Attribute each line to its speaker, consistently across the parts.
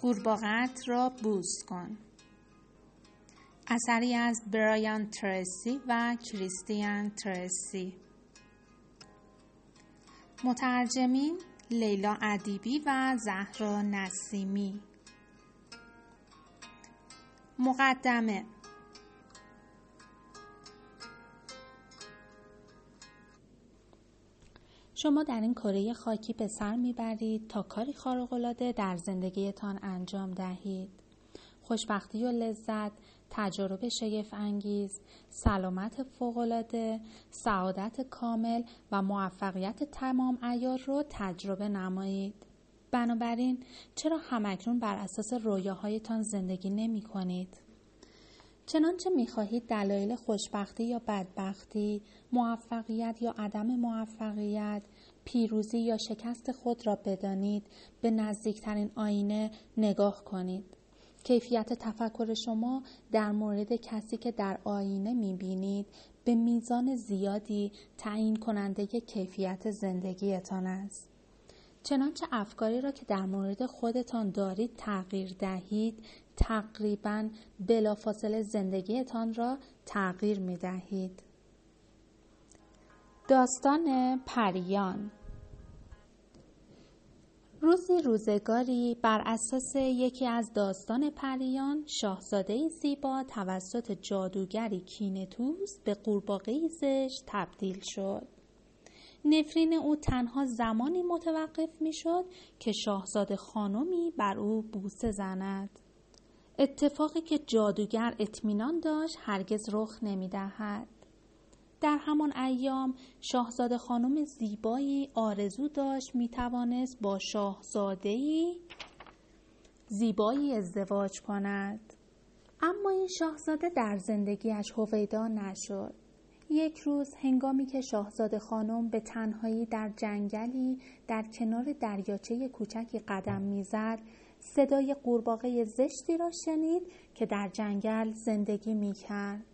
Speaker 1: قورباغت را بوس کن. اثری از برایان ترسی و کریستیان ترسی. مترجمین لیلا ادیبی و زهرا نسیمی. مقدمه شما در این کره خاکی به سر می‌برید تا کاری خارق‌العاده در زندگیتان انجام دهید. خوشبختی و لذت، تجارب شگفت انگیز، سلامت فوقالعاده، سعادت کامل و موفقیت تمام ایار رو تجربه نمایید. بنابراین چرا همکنون بر اساس رویاهایتان زندگی نمی کنید؟ چنانچه می خواهید دلایل خوشبختی یا بدبختی، موفقیت یا عدم موفقیت، پیروزی یا شکست خود را بدانید به نزدیکترین آینه نگاه کنید. کیفیت تفکر شما در مورد کسی که در آینه می بینید به میزان زیادی تعیین کننده کیفیت زندگیتان است. چنانچه افکاری را که در مورد خودتان دارید تغییر دهید تقریبا بلافاصله زندگیتان را تغییر می دهید. داستان پریان روزی روزگاری بر اساس یکی از داستان پریان شاهزاده زیبا توسط جادوگری کینتوز به قورباغه زشت تبدیل شد. نفرین او تنها زمانی متوقف می شد که شاهزاده خانمی بر او بوسه زند. اتفاقی که جادوگر اطمینان داشت هرگز رخ نمی دهد. در همان ایام شاهزاده خانم زیبایی آرزو داشت می توانست با شاهزاده زیبایی ازدواج کند. اما این شاهزاده در زندگیش هویدا نشد. یک روز هنگامی که شاهزاده خانم به تنهایی در جنگلی در کنار دریاچه کوچکی قدم می‌زد صدای قورباغه زشتی را شنید که در جنگل زندگی می‌کرد.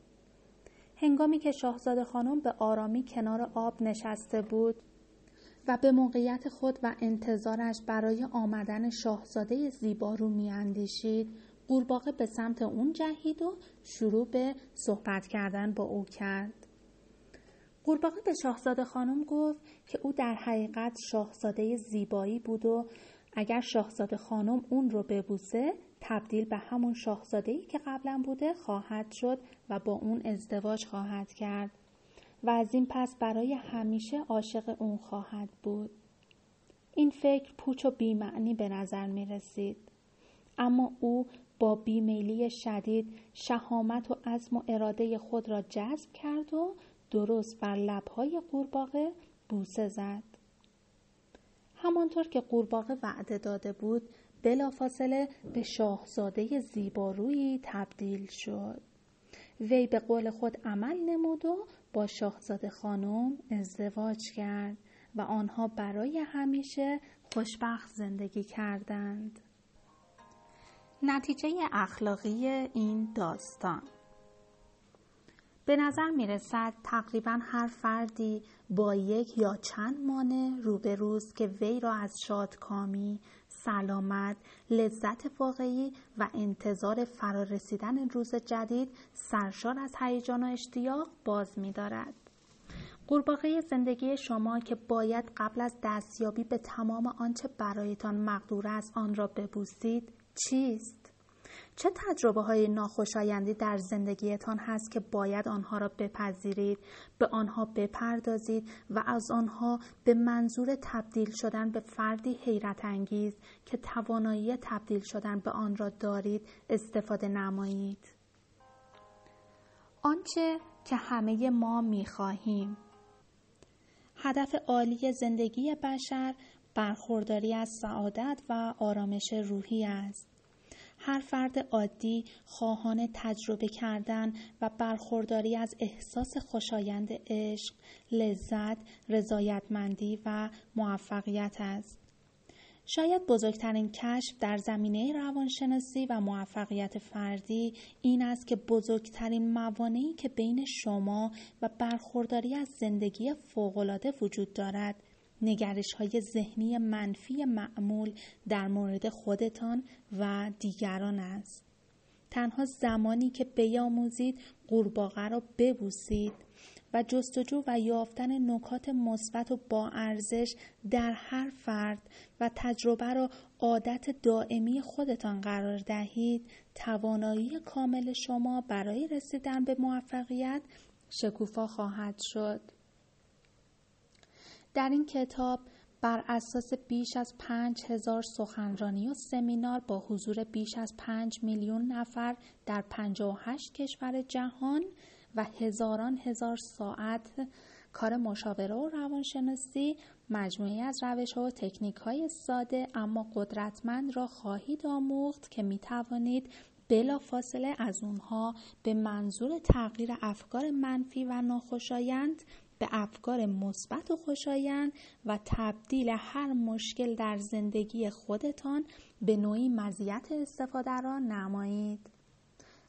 Speaker 1: هنگامی که شاهزاده خانم به آرامی کنار آب نشسته بود و به موقعیت خود و انتظارش برای آمدن شاهزاده زیبا رو میاندیشید قورباغه به سمت اون جهید و شروع به صحبت کردن با او کرد. قورباغه به شاهزاده خانم گفت که او در حقیقت شاهزاده زیبایی بود و اگر شاهزاده خانم اون رو ببوسه تبدیل به همون شاهزاده که قبلا بوده خواهد شد و با اون ازدواج خواهد کرد و از این پس برای همیشه عاشق اون خواهد بود. این فکر پوچ و بیمعنی به نظر می رسید. اما او با بیمیلی شدید شهامت و عزم و اراده خود را جذب کرد و درست بر لبهای قورباغه بوسه زد همانطور که قورباغه وعده داده بود بلافاصله به شاهزاده زیبارویی تبدیل شد. وی به قول خود عمل نمود و با شاهزاده خانم ازدواج کرد و آنها برای همیشه خوشبخت زندگی کردند. نتیجه اخلاقی این داستان به نظر می رسد تقریبا هر فردی با یک یا چند مانع روبروست که وی را از شادکامی، سلامت، لذت واقعی و انتظار فرارسیدن روز جدید سرشار از هیجان و اشتیاق باز می دارد. قورباغه زندگی شما که باید قبل از دستیابی به تمام آنچه برایتان مقدور است آن را ببوسید چیست؟ چه تجربه های ناخوشایندی در زندگیتان هست که باید آنها را بپذیرید به آنها بپردازید و از آنها به منظور تبدیل شدن به فردی حیرت انگیز که توانایی تبدیل شدن به آن را دارید استفاده نمایید؟ آنچه که همه ما می‌خواهیم. هدف عالی زندگی بشر برخورداری از سعادت و آرامش روحی است. هر فرد عادی خواهان تجربه کردن و برخورداری از احساس خوشایند عشق، لذت، رضایتمندی و موفقیت است. شاید بزرگترین کشف در زمینه روانشناسی و موفقیت فردی این است که بزرگترین موانعی که بین شما و برخورداری از زندگی فوقالعاده وجود دارد نگرش های ذهنی منفی معمول در مورد خودتان و دیگران است. تنها زمانی که بیاموزید قورباغه را ببوسید و جستجو و یافتن نکات مثبت و با ارزش در هر فرد و تجربه را عادت دائمی خودتان قرار دهید توانایی کامل شما برای رسیدن به موفقیت شکوفا خواهد شد در این کتاب بر اساس بیش از پنج هزار سخنرانی و سمینار با حضور بیش از پنج میلیون نفر در 58 کشور جهان و هزاران هزار ساعت کار مشاوره و روانشناسی مجموعی از روش ها و تکنیک های ساده اما قدرتمند را خواهید آموخت که می توانید بلا فاصله از اونها به منظور تغییر افکار منفی و ناخوشایند به افکار مثبت و خوشایند و تبدیل هر مشکل در زندگی خودتان به نوعی مزیت استفاده را نمایید.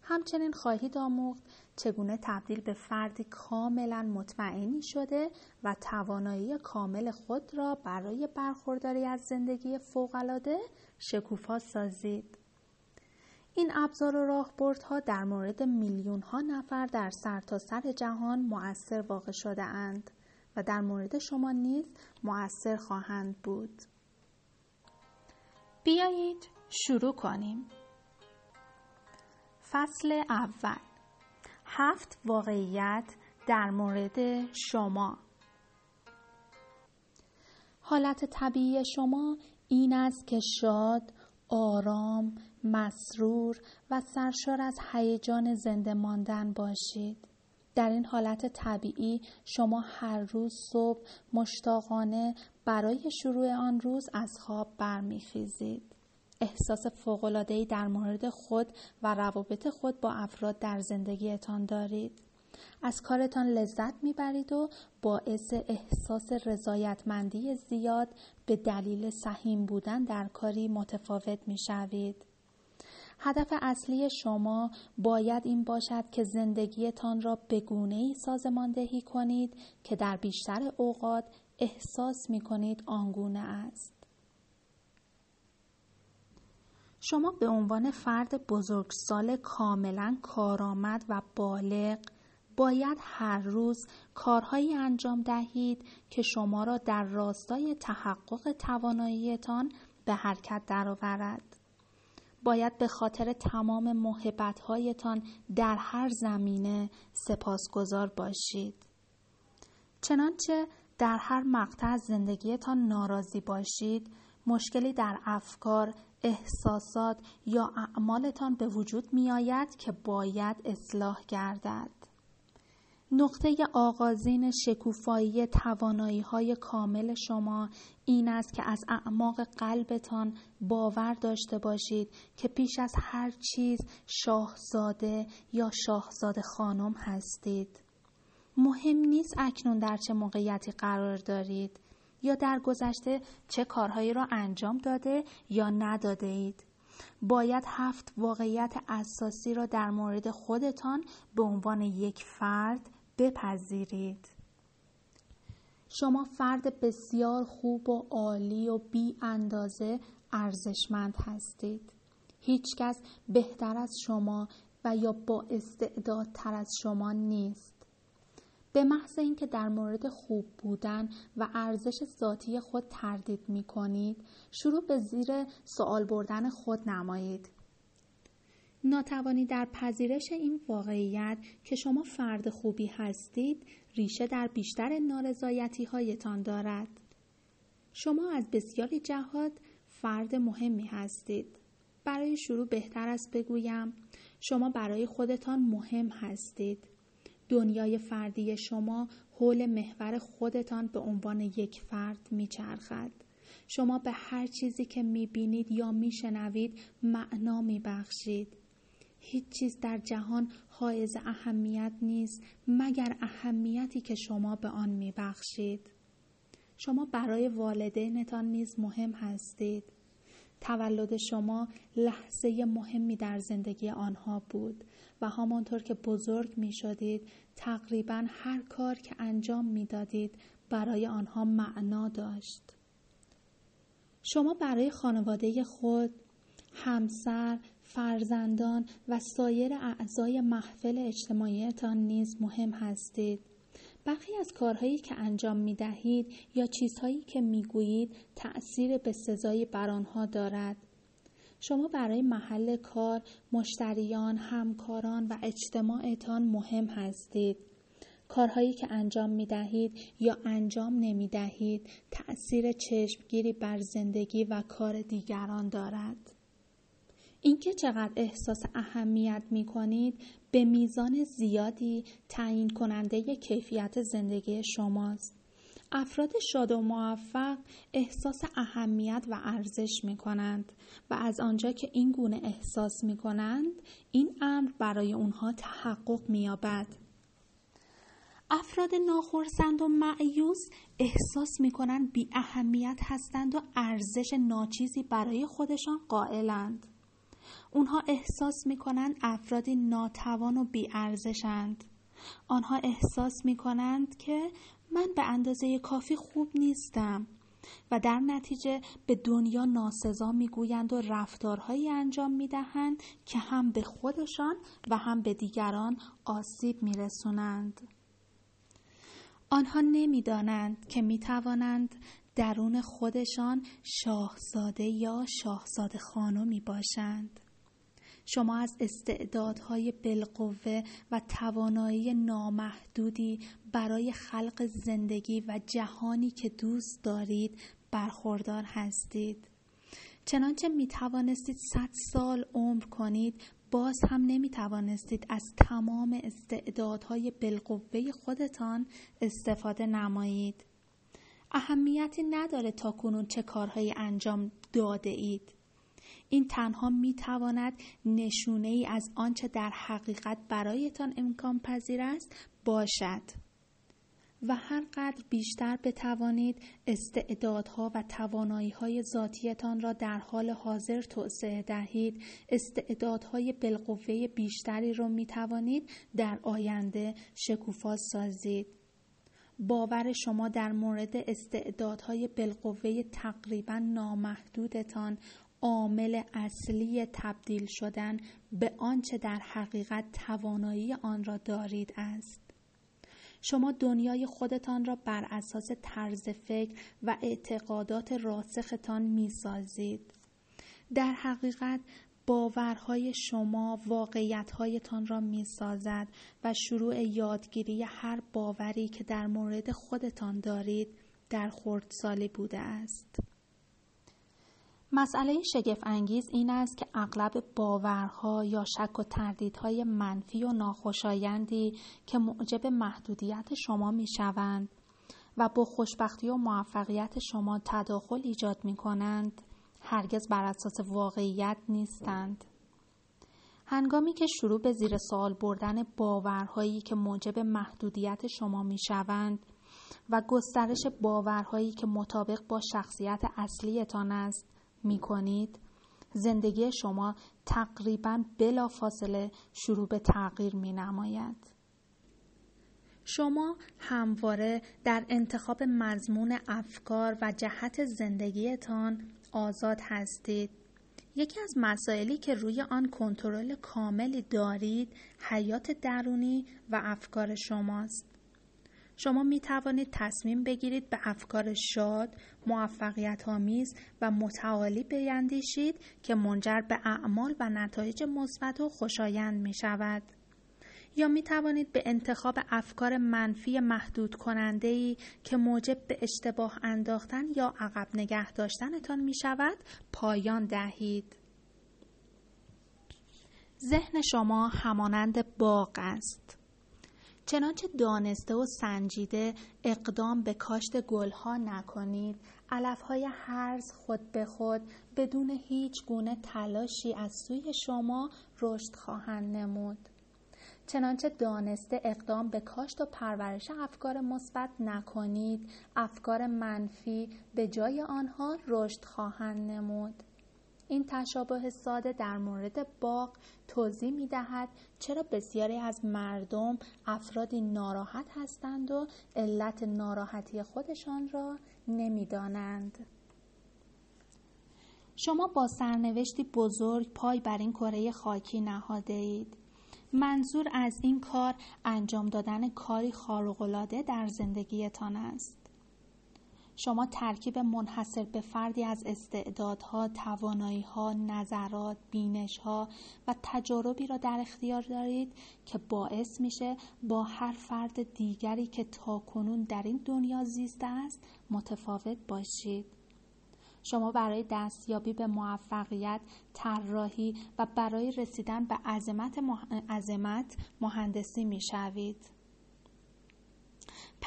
Speaker 1: همچنین خواهید آموخت چگونه تبدیل به فردی کاملا مطمئنی شده و توانایی کامل خود را برای برخورداری از زندگی فوقالعاده شکوفا سازید. این ابزار و راهبردها در مورد میلیون ها نفر در سرتاسر سر جهان مؤثر واقع شده اند و در مورد شما نیز مؤثر خواهند بود. بیایید شروع کنیم. فصل اول هفت واقعیت در مورد شما حالت طبیعی شما این است که شاد، آرام، مسرور و سرشار از هیجان زنده ماندن باشید. در این حالت طبیعی شما هر روز صبح مشتاقانه برای شروع آن روز از خواب برمیخیزید. احساس فوق‌العاده‌ای در مورد خود و روابط خود با افراد در زندگیتان دارید. از کارتان لذت می‌برید و باعث احساس رضایتمندی زیاد به دلیل سهیم بودن در کاری متفاوت می‌شوید. هدف اصلی شما باید این باشد که زندگیتان را به گونه ای سازماندهی کنید که در بیشتر اوقات احساس می کنید آنگونه است. شما به عنوان فرد بزرگسال کاملا کارآمد و بالغ باید هر روز کارهایی انجام دهید که شما را در راستای تحقق تواناییتان به حرکت درآورد. باید به خاطر تمام محبتهایتان در هر زمینه سپاسگزار باشید. چنانچه در هر مقطع از زندگیتان ناراضی باشید، مشکلی در افکار، احساسات یا اعمالتان به وجود می آید که باید اصلاح گردد. نقطه آغازین شکوفایی توانایی های کامل شما این است که از اعماق قلبتان باور داشته باشید که پیش از هر چیز شاهزاده یا شاهزاده خانم هستید. مهم نیست اکنون در چه موقعیتی قرار دارید یا در گذشته چه کارهایی را انجام داده یا نداده اید. باید هفت واقعیت اساسی را در مورد خودتان به عنوان یک فرد بپذیرید. شما فرد بسیار خوب و عالی و بی اندازه ارزشمند هستید. هیچکس بهتر از شما و یا با استعدادتر از شما نیست. به محض اینکه در مورد خوب بودن و ارزش ذاتی خود تردید می کنید، شروع به زیر سوال بردن خود نمایید. ناتوانی در پذیرش این واقعیت که شما فرد خوبی هستید ریشه در بیشتر نارضایتی هایتان دارد. شما از بسیاری جهات فرد مهمی هستید. برای شروع بهتر است بگویم شما برای خودتان مهم هستید. دنیای فردی شما حول محور خودتان به عنوان یک فرد میچرخد. شما به هر چیزی که می‌بینید یا میشنوید معنا میبخشید. هیچ چیز در جهان حائز اهمیت نیست مگر اهمیتی که شما به آن میبخشید. شما برای والدینتان نیز مهم هستید. تولد شما لحظه مهمی در زندگی آنها بود و همانطور که بزرگ می شدید تقریبا هر کار که انجام می دادید برای آنها معنا داشت. شما برای خانواده خود، همسر، فرزندان و سایر اعضای محفل اجتماعیتان نیز مهم هستید. برخی از کارهایی که انجام می دهید یا چیزهایی که می گویید تأثیر به سزایی بر آنها دارد. شما برای محل کار، مشتریان، همکاران و اجتماعتان مهم هستید. کارهایی که انجام می دهید یا انجام نمی دهید تأثیر چشمگیری بر زندگی و کار دیگران دارد. اینکه چقدر احساس اهمیت می کنید به میزان زیادی تعیین کننده کیفیت زندگی شماست. افراد شاد و موفق احساس اهمیت و ارزش می کنند و از آنجا که این گونه احساس می کنند این امر برای اونها تحقق می یابد. افراد ناخرسند و معیوس احساس می کنند بی اهمیت هستند و ارزش ناچیزی برای خودشان قائلند. اونها احساس می کنند افرادی ناتوان و بیارزشند. آنها احساس می کنند که من به اندازه کافی خوب نیستم و در نتیجه به دنیا ناسزا می‌گویند و رفتارهایی انجام می‌دهند که هم به خودشان و هم به دیگران آسیب میرسونند. آنها نمی‌دانند که می‌توانند درون خودشان شاهزاده یا شاهزاده خانمی باشند. شما از استعدادهای بالقوه و توانایی نامحدودی برای خلق زندگی و جهانی که دوست دارید برخوردار هستید. چنانچه می توانستید صد سال عمر کنید باز هم نمی توانستید از تمام استعدادهای بالقوه خودتان استفاده نمایید. اهمیتی نداره تا کنون چه کارهایی انجام داده اید. این تنها می تواند نشونه ای از آنچه در حقیقت برایتان امکان پذیر است باشد. و هر قدر بیشتر بتوانید استعدادها و توانایی های ذاتیتان را در حال حاضر توسعه دهید استعدادهای بالقوه بیشتری را می توانید در آینده شکوفا سازید باور شما در مورد استعدادهای بالقوه تقریبا نامحدودتان عامل اصلی تبدیل شدن به آنچه در حقیقت توانایی آن را دارید است شما دنیای خودتان را بر اساس طرز فکر و اعتقادات راسختان می سازید. در حقیقت باورهای شما واقعیتهایتان را می سازد و شروع یادگیری هر باوری که در مورد خودتان دارید در خردسالی بوده است. مسئله شگفت انگیز این است که اغلب باورها یا شک و تردیدهای منفی و ناخوشایندی که معجب محدودیت شما می شوند و با خوشبختی و موفقیت شما تداخل ایجاد می کنند هرگز بر اساس واقعیت نیستند. هنگامی که شروع به زیر سوال بردن باورهایی که موجب محدودیت شما می شوند و گسترش باورهایی که مطابق با شخصیت اصلیتان است می کنید زندگی شما تقریبا بلا فاصله شروع به تغییر می نماید. شما همواره در انتخاب مضمون افکار و جهت زندگیتان آزاد هستید. یکی از مسائلی که روی آن کنترل کاملی دارید حیات درونی و افکار شماست. شما می توانید تصمیم بگیرید به افکار شاد، موفقیت آمیز و متعالی بیندیشید که منجر به اعمال و نتایج مثبت و خوشایند می شود. یا می توانید به انتخاب افکار منفی محدود کننده ای که موجب به اشتباه انداختن یا عقب نگه داشتنتان می شود پایان دهید. ذهن شما همانند باغ است. چنانچه دانسته و سنجیده اقدام به کاشت گلها نکنید. علفهای هرز خود به خود بدون هیچ گونه تلاشی از سوی شما رشد خواهند نمود. چنانچه دانسته اقدام به کاشت و پرورش افکار مثبت نکنید افکار منفی به جای آنها رشد خواهند نمود. این تشابه ساده در مورد باغ توضیح می دهد چرا بسیاری از مردم افرادی ناراحت هستند و علت ناراحتی خودشان را نمی دانند. شما با سرنوشتی بزرگ پای بر این کره خاکی نهاده اید. منظور از این کار انجام دادن کاری خارق‌العاده در زندگیتان است. شما ترکیب منحصر به فردی از استعدادها، تواناییها، نظرات، بینشها و تجاربی را در اختیار دارید که باعث میشه با هر فرد دیگری که تاکنون در این دنیا زیسته است متفاوت باشید. شما برای دستیابی به موفقیت، طراحی و برای رسیدن به عظمت, عظمت مهندسی می‌شوید.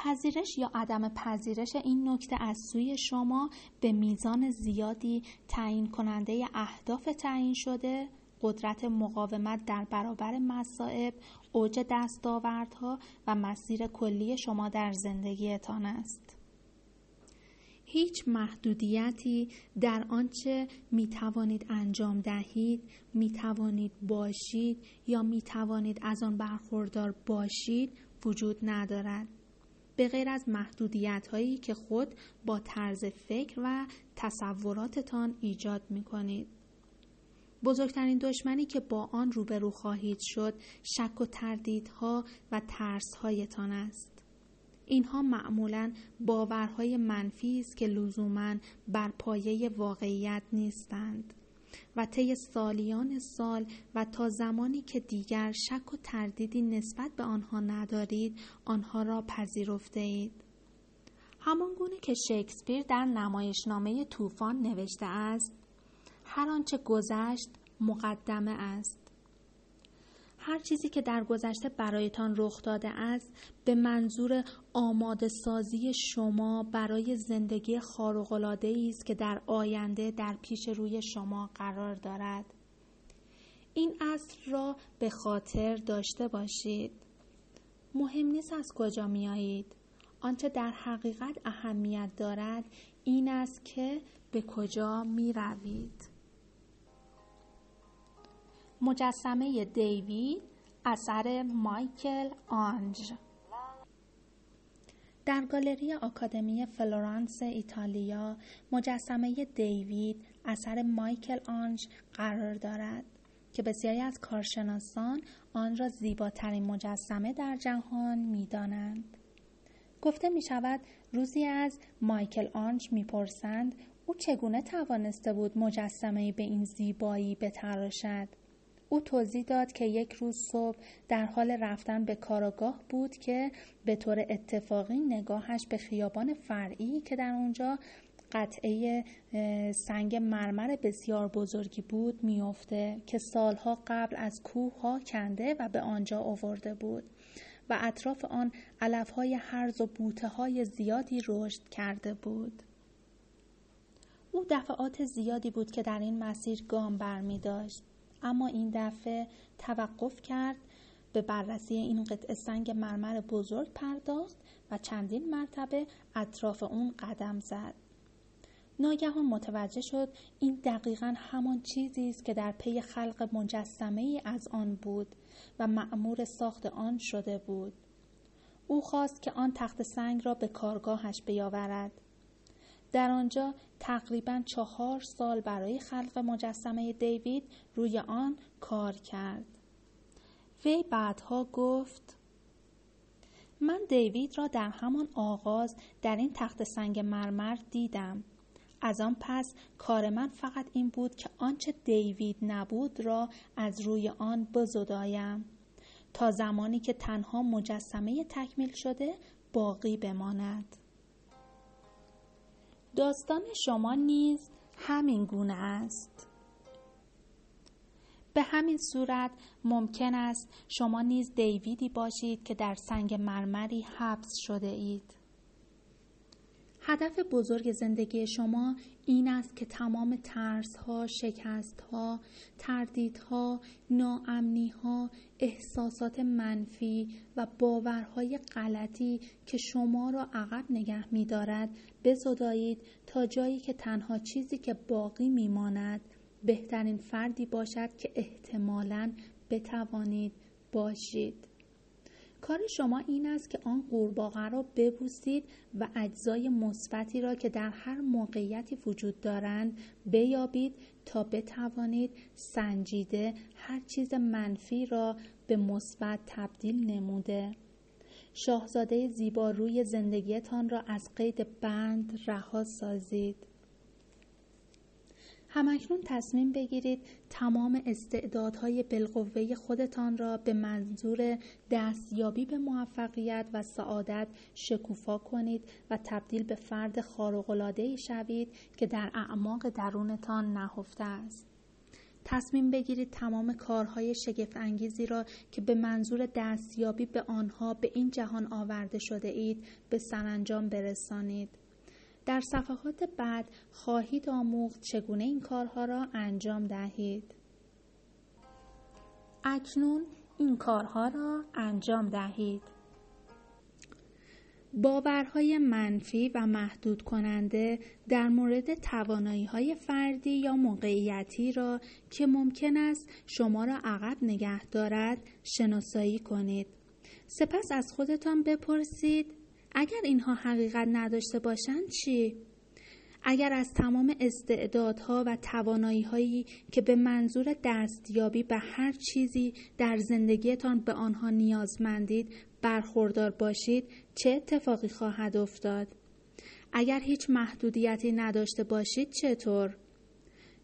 Speaker 1: پذیرش یا عدم پذیرش این نکته از سوی شما به میزان زیادی تعیین کننده اهداف تعیین شده قدرت مقاومت در برابر مصائب، اوج دستاوردها و مسیر کلی شما در زندگیتان است. هیچ محدودیتی در آنچه می توانید انجام دهید، می توانید باشید یا می توانید از آن برخوردار باشید وجود ندارد. به غیر از محدودیت هایی که خود با طرز فکر و تصوراتتان ایجاد می کنید. بزرگترین دشمنی که با آن روبرو خواهید شد شک و تردیدها و ترسهایتان است. اینها معمولا باورهای منفی است که لزوما بر پایه واقعیت نیستند. و طی سالیان سال و تا زمانی که دیگر شک و تردیدی نسبت به آنها ندارید آنها را پذیرفته اید. همان گونه که شکسپیر در نمایشنامه طوفان نوشته است هر آنچه گذشت مقدمه است هر چیزی که در گذشته برایتان رخ داده است به منظور آماده سازی شما برای زندگی خارق‌العاده است که در آینده در پیش روی شما قرار دارد. این اصل را به خاطر داشته باشید. مهم نیست از کجا میایید. آنچه در حقیقت اهمیت دارد این است که به کجا می روید. مجسمه دیوید اثر مایکل آنج در گالری آکادمی فلورانس ایتالیا مجسمه دیوید اثر مایکل آنج قرار دارد که بسیاری از کارشناسان آن را زیباترین مجسمه در جهان می دانند. گفته می شود روزی از مایکل آنج می پرسند او چگونه توانسته بود مجسمه به این زیبایی بتراشد او توضیح داد که یک روز صبح در حال رفتن به کاراگاه بود که به طور اتفاقی نگاهش به خیابان فرعی که در اونجا قطعه سنگ مرمر بسیار بزرگی بود میافته که سالها قبل از کوه ها کنده و به آنجا آورده بود و اطراف آن علف های هرز و بوته های زیادی رشد کرده بود. او دفعات زیادی بود که در این مسیر گام بر می داشت. اما این دفعه توقف کرد به بررسی این قطعه سنگ مرمر بزرگ پرداخت و چندین مرتبه اطراف اون قدم زد. ناگهان متوجه شد این دقیقا همان چیزی است که در پی خلق مجسمه ای از آن بود و معمور ساخت آن شده بود. او خواست که آن تخت سنگ را به کارگاهش بیاورد. در آنجا تقریبا چهار سال برای خلق مجسمه دیوید روی آن کار کرد. وی بعدها گفت من دیوید را در همان آغاز در این تخت سنگ مرمر دیدم. از آن پس کار من فقط این بود که آنچه دیوید نبود را از روی آن بزدایم تا زمانی که تنها مجسمه تکمیل شده باقی بماند. داستان شما نیز همین گونه است. به همین صورت ممکن است شما نیز دیویدی باشید که در سنگ مرمری حبس شده اید. هدف بزرگ زندگی شما این است که تمام ترس ها، شکست ها، تردید ها، ناامنی ها، احساسات منفی و باورهای غلطی که شما را عقب نگه می دارد بزدایید تا جایی که تنها چیزی که باقی می ماند بهترین فردی باشد که احتمالاً بتوانید باشید. کار شما این است که آن قورباغه را ببوسید و اجزای مثبتی را که در هر موقعیتی وجود دارند بیابید تا بتوانید سنجیده هر چیز منفی را به مثبت تبدیل نموده. شاهزاده زیبا روی زندگیتان را از قید بند رها سازید. همکنون تصمیم بگیرید تمام استعدادهای بالقوه خودتان را به منظور دستیابی به موفقیت و سعادت شکوفا کنید و تبدیل به فرد خارق‌العاده‌ای شوید که در اعماق درونتان نهفته است. تصمیم بگیرید تمام کارهای شگفت انگیزی را که به منظور دستیابی به آنها به این جهان آورده شده اید به سرانجام برسانید. در صفحات بعد خواهید آموخت چگونه این کارها را انجام دهید. اکنون این کارها را انجام دهید. باورهای منفی و محدود کننده در مورد توانایی های فردی یا موقعیتی را که ممکن است شما را عقب نگه دارد شناسایی کنید. سپس از خودتان بپرسید اگر اینها حقیقت نداشته باشند چی؟ اگر از تمام استعدادها و توانایی هایی که به منظور دستیابی به هر چیزی در زندگیتان به آنها نیازمندید برخوردار باشید چه اتفاقی خواهد افتاد؟ اگر هیچ محدودیتی نداشته باشید چطور؟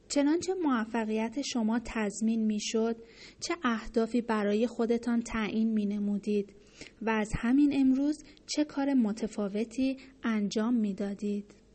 Speaker 1: چنانچه موفقیت شما تضمین می‌شد چه اهدافی برای خودتان تعیین می نمودید و از همین امروز چه کار متفاوتی انجام می دادید؟